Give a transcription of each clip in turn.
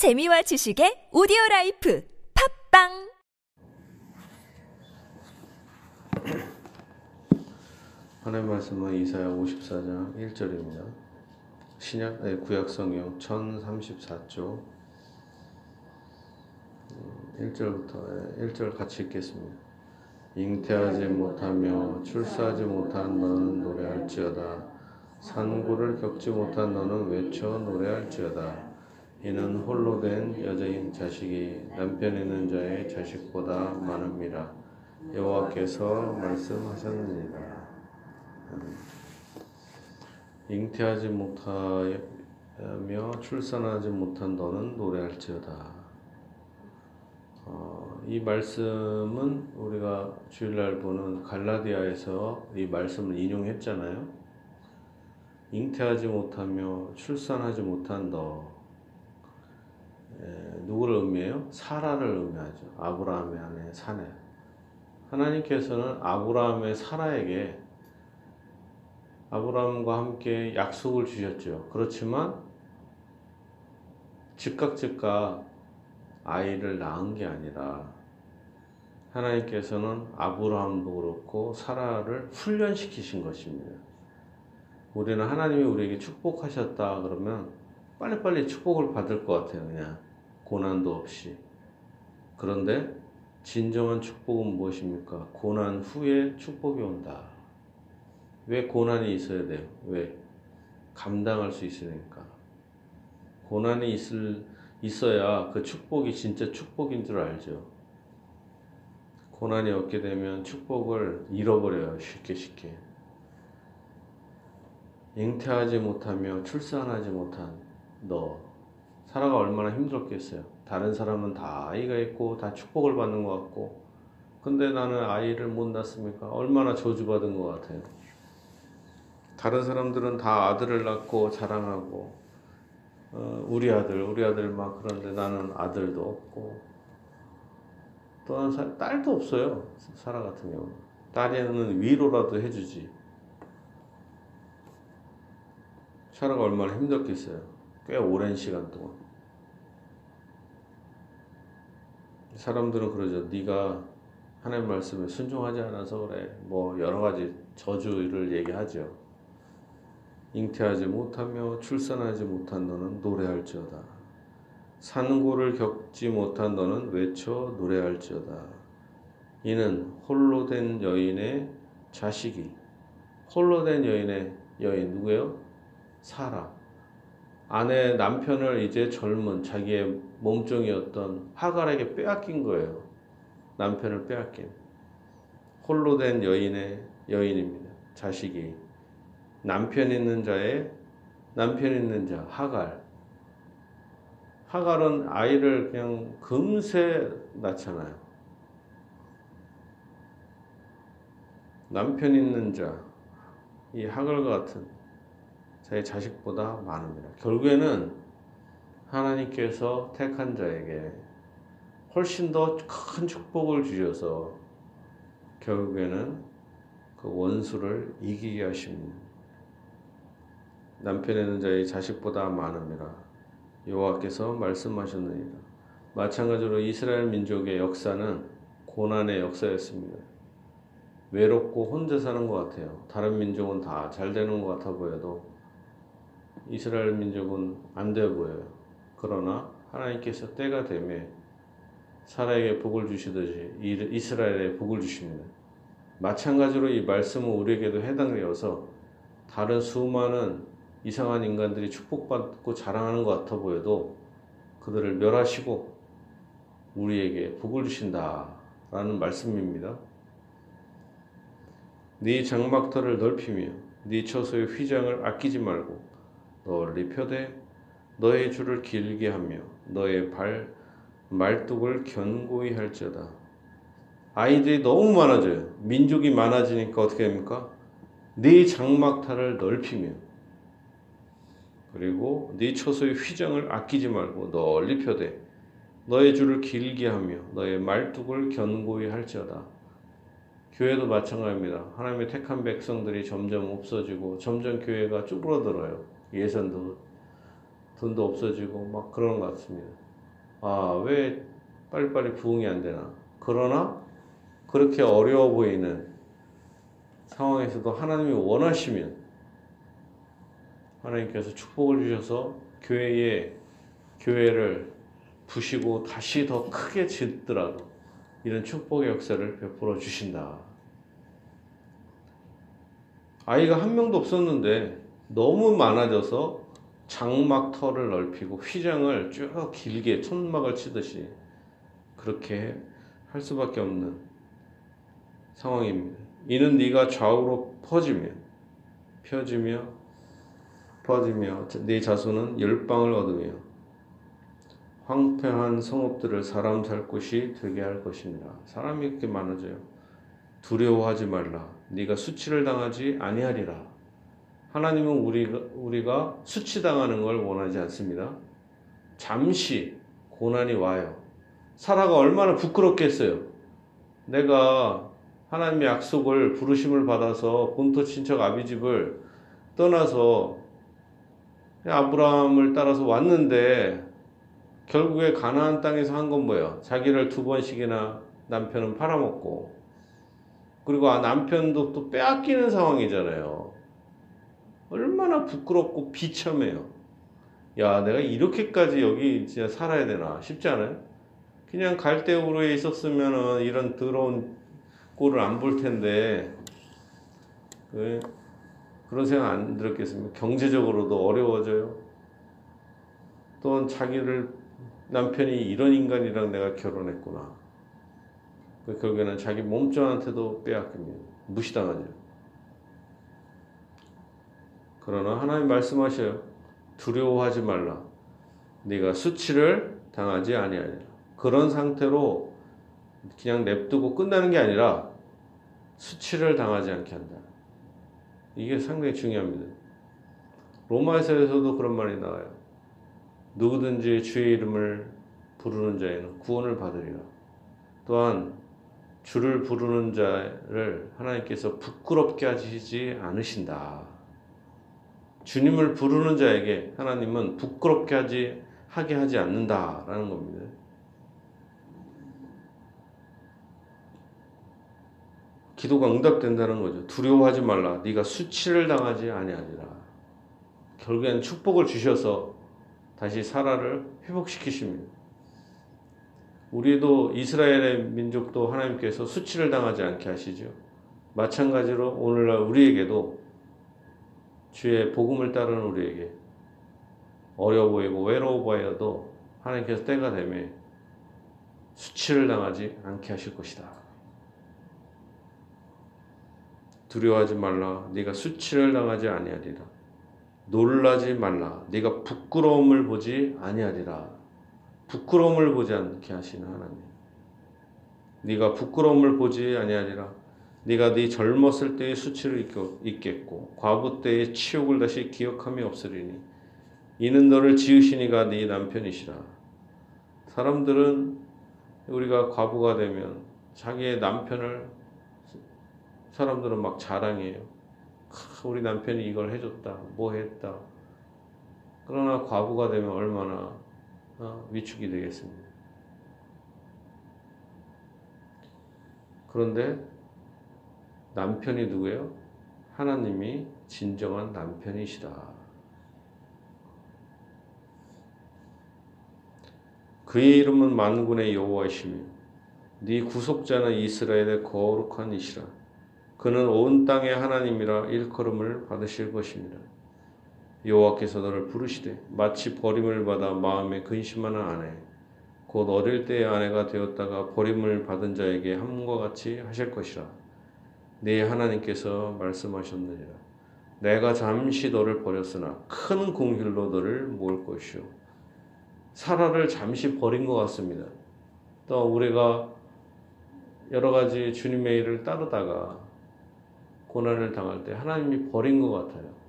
재미와 지식의 오디오 라이프 팟빵 하나님 말씀은 이사야 54장 1절입니다. 신약 네, 구약 성경 1034쪽 1절부터 1절 같이 읽겠습니다. 잉태하지 못하며 출산하지 못한 너는 노래할지어다 산고를 겪지 못한 너는 외쳐 노래할지어다 이는 홀로 된 여자인 자식이 남편 있는 자의 자식보다 많음이라 여호와께서 말씀하셨느니라 잉태하지 못하며 출산하지 못한 너는 노래할지어다. 어, 이 말씀은 우리가 주일날 보는 갈라디아에서 이 말씀을 인용했잖아요. 잉태하지 못하며 출산하지 못한 너. 에, 누구를 의미해요? 사라를 의미하죠. 아브라함의 아내 사내. 하나님께서는 아브라함의 사라에게 아브라함과 함께 약속을 주셨죠. 그렇지만 즉각 즉각 아이를 낳은 게 아니라 하나님께서는 아브라함도 그렇고 사라를 훈련시키신 것입니다. 우리는 하나님이 우리에게 축복하셨다 그러면 빨리빨리 축복을 받을 것 같아요. 그냥 고난도 없이. 그런데 진정한 축복은 무엇입니까? 고난 후에 축복이 온다. 왜 고난이 있어야 돼요? 왜? 감당할 수 있으니까. 고난이 있을, 있어야 그 축복이 진짜 축복인 줄 알죠. 고난이 없게 되면 축복을 잃어버려요. 쉽게 쉽게. 잉태하지 못하며 출산하지 못한 너. 살아가 얼마나 힘들었겠어요. 다른 사람은 다 아이가 있고 다 축복을 받는 것 같고. 근데 나는 아이를 못 낳습니까? 얼마나 저주받은 것 같아요. 다른 사람들은 다 아들을 낳고 자랑하고 어, 우리 아들 우리 아들 막 그런데 나는 아들도 없고. 또한 사, 딸도 없어요. 사라 같은 경우 딸에는 위로라도 해주지. 사라가 얼마나 힘들겠어요. 꽤 오랜 시간 동안 사람들은 그러죠 네가 하나님 말씀에 순종하지 않아서 그래 뭐 여러 가지 저주를 얘기하죠 잉태하지 못하며 출산하지 못한 너는 노래할지어다. 산고를 겪지 못한 너는 외쳐 노래할지어다. 이는 홀로 된 여인의 자식이 홀로 된 여인의 여인 누구예요? 사라. 아내 남편을 이제 젊은 자기의 몸종이었던 하갈에게 빼앗긴 거예요. 남편을 빼앗긴 홀로 된 여인의 여인입니다. 자식이 남편 있는 자의 남편 있는 자 하갈 하갈은 아이를 그냥 금세 낳잖아요. 남편 있는 자, 이 하갈과 같은 자의 자식보다 많습니다. 결국에는 하나님께서 택한 자에게 훨씬 더 큰 축복을 주셔서 결국에는 그 원수를 이기게 하십니다. 남편 있는 자의 자식보다 많음이라 여호와께서 말씀하셨느니라. 마찬가지로 이스라엘 민족의 역사는 고난의 역사였습니다. 외롭고 혼자 사는 것 같아요. 다른 민족은 다 잘 되는 것 같아 보여도 이스라엘 민족은 안돼 보여요. 그러나 하나님께서 때가 되매 사라에게 복을 주시듯이 이스라엘에 복을 주십니다. 마찬가지로 이 말씀은 우리에게도 해당되어서 다른 수많은 이상한 인간들이 축복받고 자랑하는 것 같아 보여도 그들을 멸하시고 우리에게 복을 주신다라는 말씀입니다. 네 장막터를 넓히며 네 처소의 휘장을 아끼지 말고 널리 펴되 너의 줄을 길게 하며 너의 발 말뚝을 견고히 할지어다. 아이들이 너무 많아져요. 민족이 많아지니까 어떻게 됩니까? 네 장막터를 넓히며 그리고 네 처소의 휘장을 아끼지 말고 널리 펴되 너의 줄을 길게 하며 너의 말뚝을 견고히 할지어다. 교회도 마찬가지입니다. 하나님의 택한 백성들이 점점 없어지고 점점 교회가 쭈그러들어요. 예산도 돈도 없어지고 막 그런 것 같습니다. 아, 왜 빨리빨리 부흥이 안 되나? 그러나 그렇게 어려워 보이는 상황에서도 하나님이 원하시면 하나님께서 축복을 주셔서 교회에 교회를 부시고 다시 더 크게 짓더라도 이런 축복의 역사를 베풀어 주신다. 아이가 한 명도 없었는데 너무 많아져서 장막터를 넓히고 휘장을 쭉 길게 천막을 치듯이 그렇게 할 수밖에 없는 상황입니다. 이는 네가 좌우로 퍼지며 펴지며 퍼지며 네 자손은 열방을 얻으며 황폐한 성읍들을 사람 살 곳이 되게 할 것입니다. 사람이 이렇게 많아져요. 두려워하지 말라. 네가 수치를 당하지 아니하리라. 하나님은 우리가, 우리가 수치당하는 걸 원하지 않습니다. 잠시 고난이 와요. 사라가 얼마나 부끄럽겠어요. 내가 하나님의 약속을 부르심을 받아서 본토 친척 아비집을 떠나서 아브라함을 따라서 왔는데 결국에 가나안 땅에서 한 건 뭐예요? 자기를 두 번씩이나 남편은 팔아먹고 그리고 아 남편도 또 빼앗기는 상황이잖아요. 얼마나 부끄럽고 비참해요. 야, 내가 이렇게까지 여기 진짜 살아야 되나 싶지 않아요? 그냥 갈대우르에 있었으면은 이런 더러운 꼴을 안 볼 텐데 그, 그런 생각 안 들었겠습니까? 경제적으로도 어려워져요. 또한 자기를 남편이 이런 인간이랑 내가 결혼했구나. 그 결국에는 자기 몸종한테도 빼앗깁니다. 무시당하죠. 그러나 하나님 말씀하셔요. 두려워하지 말라. 네가 수치를 당하지 아니하리라. 그런 상태로 그냥 냅두고 끝나는 게 아니라 수치를 당하지 않게 한다. 이게 상당히 중요합니다. 로마에서도 그런 말이 나와요. 누구든지 주의 이름을 부르는 자에는 구원을 받으리라. 또한 주를 부르는 자를 하나님께서 부끄럽게 하시지 않으신다. 주님을 부르는 자에게 하나님은 부끄럽게 하지 하게 하지 않는다라는 겁니다. 기도가 응답된다는 거죠. 두려워하지 말라. 네가 수치를 당하지 아니하리라. 결국엔 축복을 주셔서 다시 사라를 회복시키십니다. 우리도 이스라엘의 민족도 하나님께서 수치를 당하지 않게 하시죠. 마찬가지로 오늘날 우리에게도 주의 복음을 따르는 우리에게 어려워 보이고 외로워 보여도 하나님께서 때가 되면 수치를 당하지 않게 하실 것이다. 두려워하지 말라. 네가 수치를 당하지 아니하리라. 놀라지 말라. 네가 부끄러움을 보지 아니하리라. 부끄러움을 보지 않게 하시는 하나님. 네가 부끄러움을 보지 아니하리라. 네가 네 젊었을 때의 수치를 잊겠고 과부 때의 치욕을 다시 기억함이 없으리니 이는 너를 지으시니가 네 남편이시라. 사람들은 우리가 과부가 되면 자기의 남편을 사람들은 막 자랑해요. 우리 남편이 이걸 해줬다, 뭐 했다. 그러나 과부가 되면 얼마나 어, 위축이 되겠습니다. 그런데 남편이 누구예요? 하나님이 진정한 남편이시다. 그의 이름은 만군의 여호와이시며 네 구속자는 이스라엘의 거룩한 이시라. 그는 온 땅의 하나님이라 일컬음을 받으실 것입니다. 여호와께서 너를 부르시되 마치 버림을 받아 마음에 근심하는 아내 곧 어릴 때의 아내가 되었다가 버림을 받은 자에게 함과 같이 하실 것이라 네 하나님께서 말씀하셨느니라 내가 잠시 너를 버렸으나 큰 공길로 너를 모을 것이요 사라를 잠시 버린 것 같습니다 또 우리가 여러 가지 주님의 일을 따르다가 고난을 당할 때 하나님이 버린 것 같아요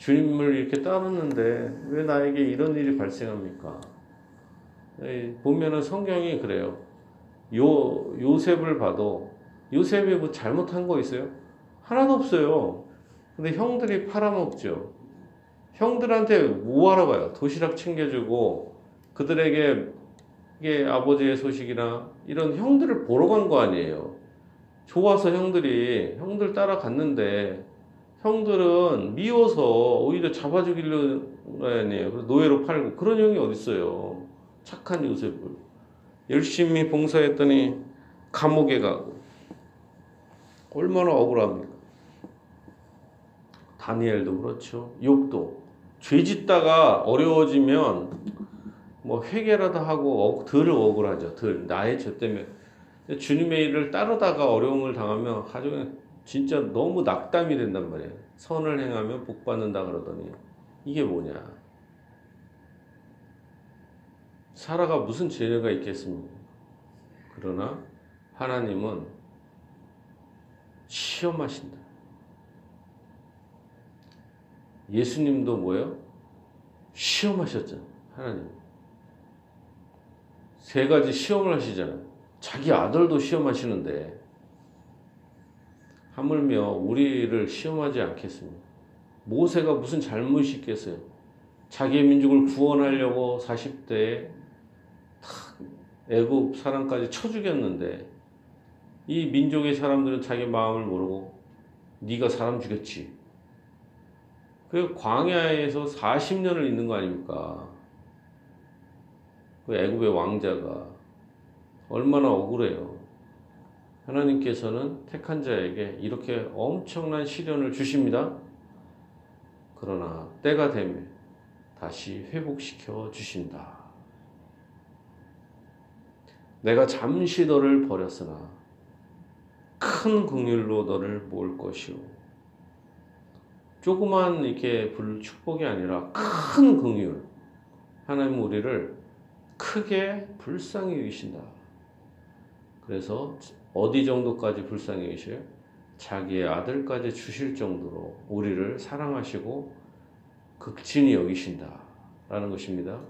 주님을 이렇게 따르는데 왜 나에게 이런 일이 발생합니까? 보면은 성경이 그래요. 요, 요셉을 봐도 요셉이 뭐 잘못한 거 있어요? 하나도 없어요. 근데 형들이 팔아먹죠. 형들한테 뭐 하러 가요? 도시락 챙겨주고 그들에게 이게 아버지의 소식이나 이런 형들을 보러 간 거 아니에요. 좋아서 형들이 형들 따라갔는데 형들은 미워서 오히려 잡아 죽이려는 거 아니에요. 노예로 팔고 그런 형이 어딨어요. 착한 요셉을 열심히 봉사했더니 감옥에 가고 얼마나 억울합니까? 다니엘도 그렇죠. 욕도 죄 짓다가 어려워지면 뭐 회개라도 하고 덜 억울하죠. 덜 나의 죄 때문에 주님의 일을 따르다가 어려움을 당하면 가정에 진짜 너무 낙담이 된단 말이에요. 선을 행하면 복 받는다 그러더니 이게 뭐냐? 사라가 무슨 죄가 있겠습니까? 그러나 하나님은 시험하신다. 예수님도 뭐예요? 시험하셨잖아요. 하나님. 세 가지 시험을 하시잖아요. 자기 아들도 시험하시는데 하물며 우리를 시험하지 않겠습니까? 모세가 무슨 잘못이 있겠어요? 자기의 민족을 구원하려고 40대에 애굽 사람까지 쳐 죽였는데 이 민족의 사람들은 자기 마음을 모르고 네가 사람 죽였지. 그 광야에서 40년을 있는 거 아닙니까? 그 애굽의 왕자가 얼마나 억울해요. 하나님께서는 택한 자에게 이렇게 엄청난 시련을 주십니다. 그러나 때가 되면 다시 회복시켜 주신다. 내가 잠시 너를 버렸으나 큰 긍휼로 너를 모을 것이오. 조그만 이렇게 불 축복이 아니라 큰 긍휼. 하나님 우리를 크게 불쌍히 여기신다. 그래서 어디 정도까지 불쌍히 여기셔요? 자기의 아들까지 주실 정도로 우리를 사랑하시고 극진히 여기신다. 라는 것입니다.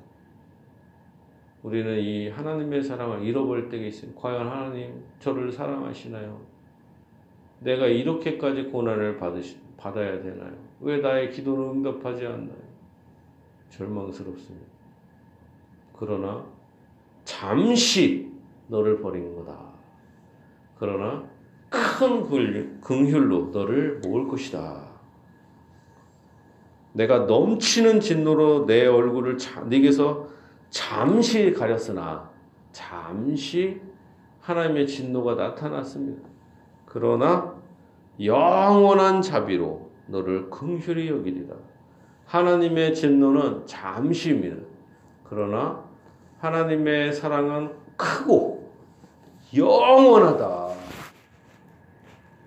우리는 이 하나님의 사랑을 잃어버릴 때가 있어요. 과연 하나님 저를 사랑하시나요? 내가 이렇게까지 고난을 받으시, 받아야 되나요? 왜 나의 기도는 응답하지 않나요? 절망스럽습니다. 그러나 잠시 너를 버린 거다. 그러나 큰 긍휼로 너를 모을 것이다. 내가 넘치는 진노로 내 얼굴을 네게서 잠시 가렸으나 잠시 하나님의 진노가 나타났습니다. 그러나 영원한 자비로 너를 긍휼히 여기리라. 하나님의 진노는 잠시입니다. 그러나 하나님의 사랑은 크고 영원하다.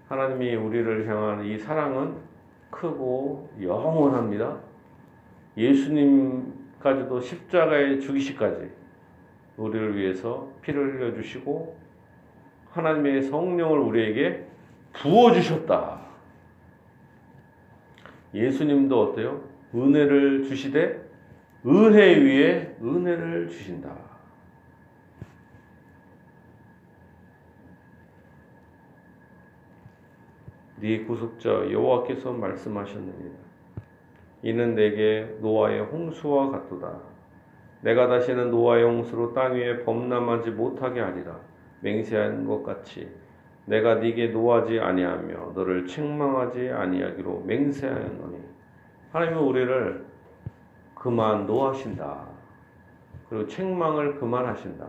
하나님이 우리를 향한 이 사랑은 크고 영원합니다. 예수님까지도 십자가에 죽이시까지 우리를 위해서 피를 흘려주시고 하나님의 성령을 우리에게 부어주셨다. 예수님도 어때요? 은혜를 주시되 은혜 위에 은혜를 주신다. 네 구속자 여호와께서 말씀하셨느니라. 이는 내게 노아의 홍수와 같도다. 내가 다시는 노아의 홍수로 땅 위에 범람하지 못하게 하리라. 맹세한 것 같이 내가 네게 노하지 아니하며 너를 책망하지 아니하기로 맹세하였노니 하나님은 우리를 그만 노하신다. 그리고 책망을 그만하신다.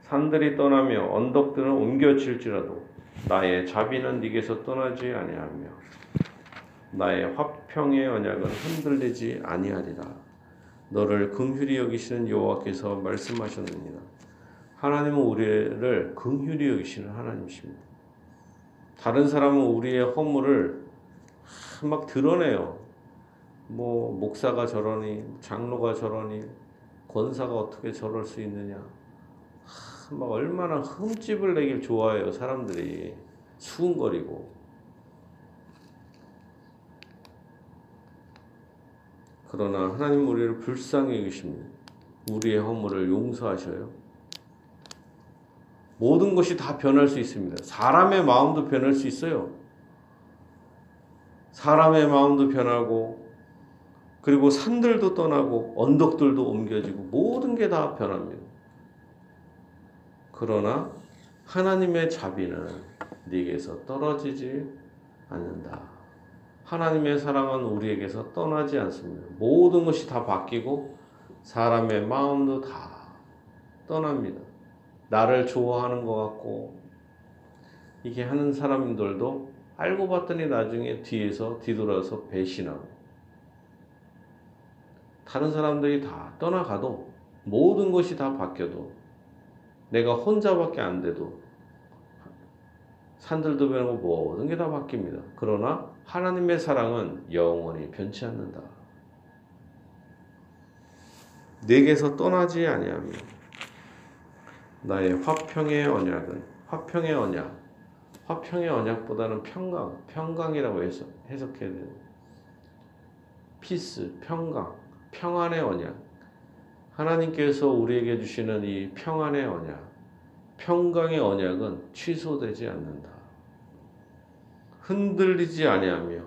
산들이 떠나며 언덕들은 옮겨질지라도 나의 자비는 네게서 떠나지 아니하며 나의 화평의 언약은 흔들리지 아니하리라. 너를 긍휼히 여기시는 여호와께서 말씀하셨느니라. 하나님은 우리를 긍휼히 여기시는 하나님이십니다. 다른 사람은 우리의 허물을 막 드러내요. 뭐 목사가 저러니 장로가 저러니 권사가 어떻게 저럴 수 있느냐. 막 얼마나 흠집을 내길 좋아해요 사람들이 수군거리고 그러나 하나님 우리를 불쌍히 여기십니다. 우리의 허물을 용서하셔요. 모든 것이 다 변할 수 있습니다. 사람의 마음도 변할 수 있어요. 사람의 마음도 변하고 그리고 산들도 떠나고 언덕들도 옮겨지고 모든 게 다 변합니다. 그러나 하나님의 자비는 네게서 떨어지지 않는다. 하나님의 사랑은 우리에게서 떠나지 않습니다. 모든 것이 다 바뀌고 사람의 마음도 다 떠납니다. 나를 좋아하는 것 같고 이게 하는 사람들도 알고 봤더니 나중에 뒤에서 뒤돌아서 배신하고 다른 사람들이 다 떠나가도 모든 것이 다 바뀌어도 내가 혼자밖에 안 돼도 산들도 변하고 모든 게 다 바뀝니다. 그러나 하나님의 사랑은 영원히 변치 않는다. 내게서 떠나지 아니하며 나의 화평의 언약은 화평의 언약 화평의 언약보다는 평강 평강이라고 해서 해석해야 돼요. peace 평강 평안의 언약 하나님께서 우리에게 주시는 이 평안의 언약 평강의 언약은 취소되지 않는다. 흔들리지 아니하며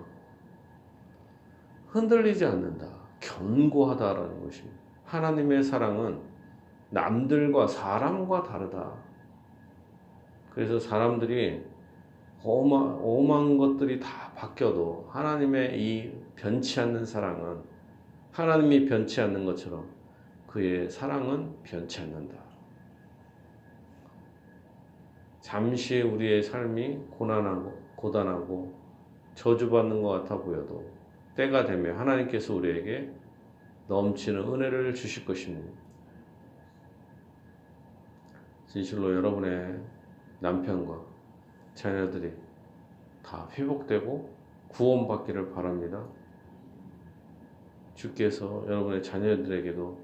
흔들리지 않는다. 견고하다라는 것입니다. 하나님의 사랑은 남들과 사람과 다르다. 그래서 사람들이 오만, 오만 것들이 다 바뀌어도 하나님의 이 변치 않는 사랑은 하나님이 변치 않는 것처럼 그의 사랑은 변치 않는다. 잠시 우리의 삶이 고난하고 고단하고 저주받는 것 같아 보여도 때가 되면 하나님께서 우리에게 넘치는 은혜를 주실 것입니다. 진실로 여러분의 남편과 자녀들이 다 회복되고 구원받기를 바랍니다. 주께서 여러분의 자녀들에게도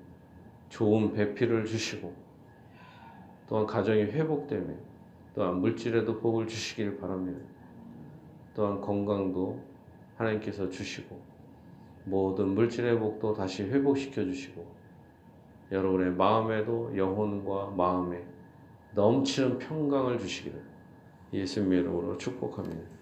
좋은 배필을 주시고 또한 가정이 회복되며 또한 물질에도 복을 주시길 바랍니다. 또한 건강도 하나님께서 주시고 모든 물질의 복도 다시 회복시켜 주시고 여러분의 마음에도 영혼과 마음에 넘치는 평강을 주시기를 예수님의 이름으로 축복합니다.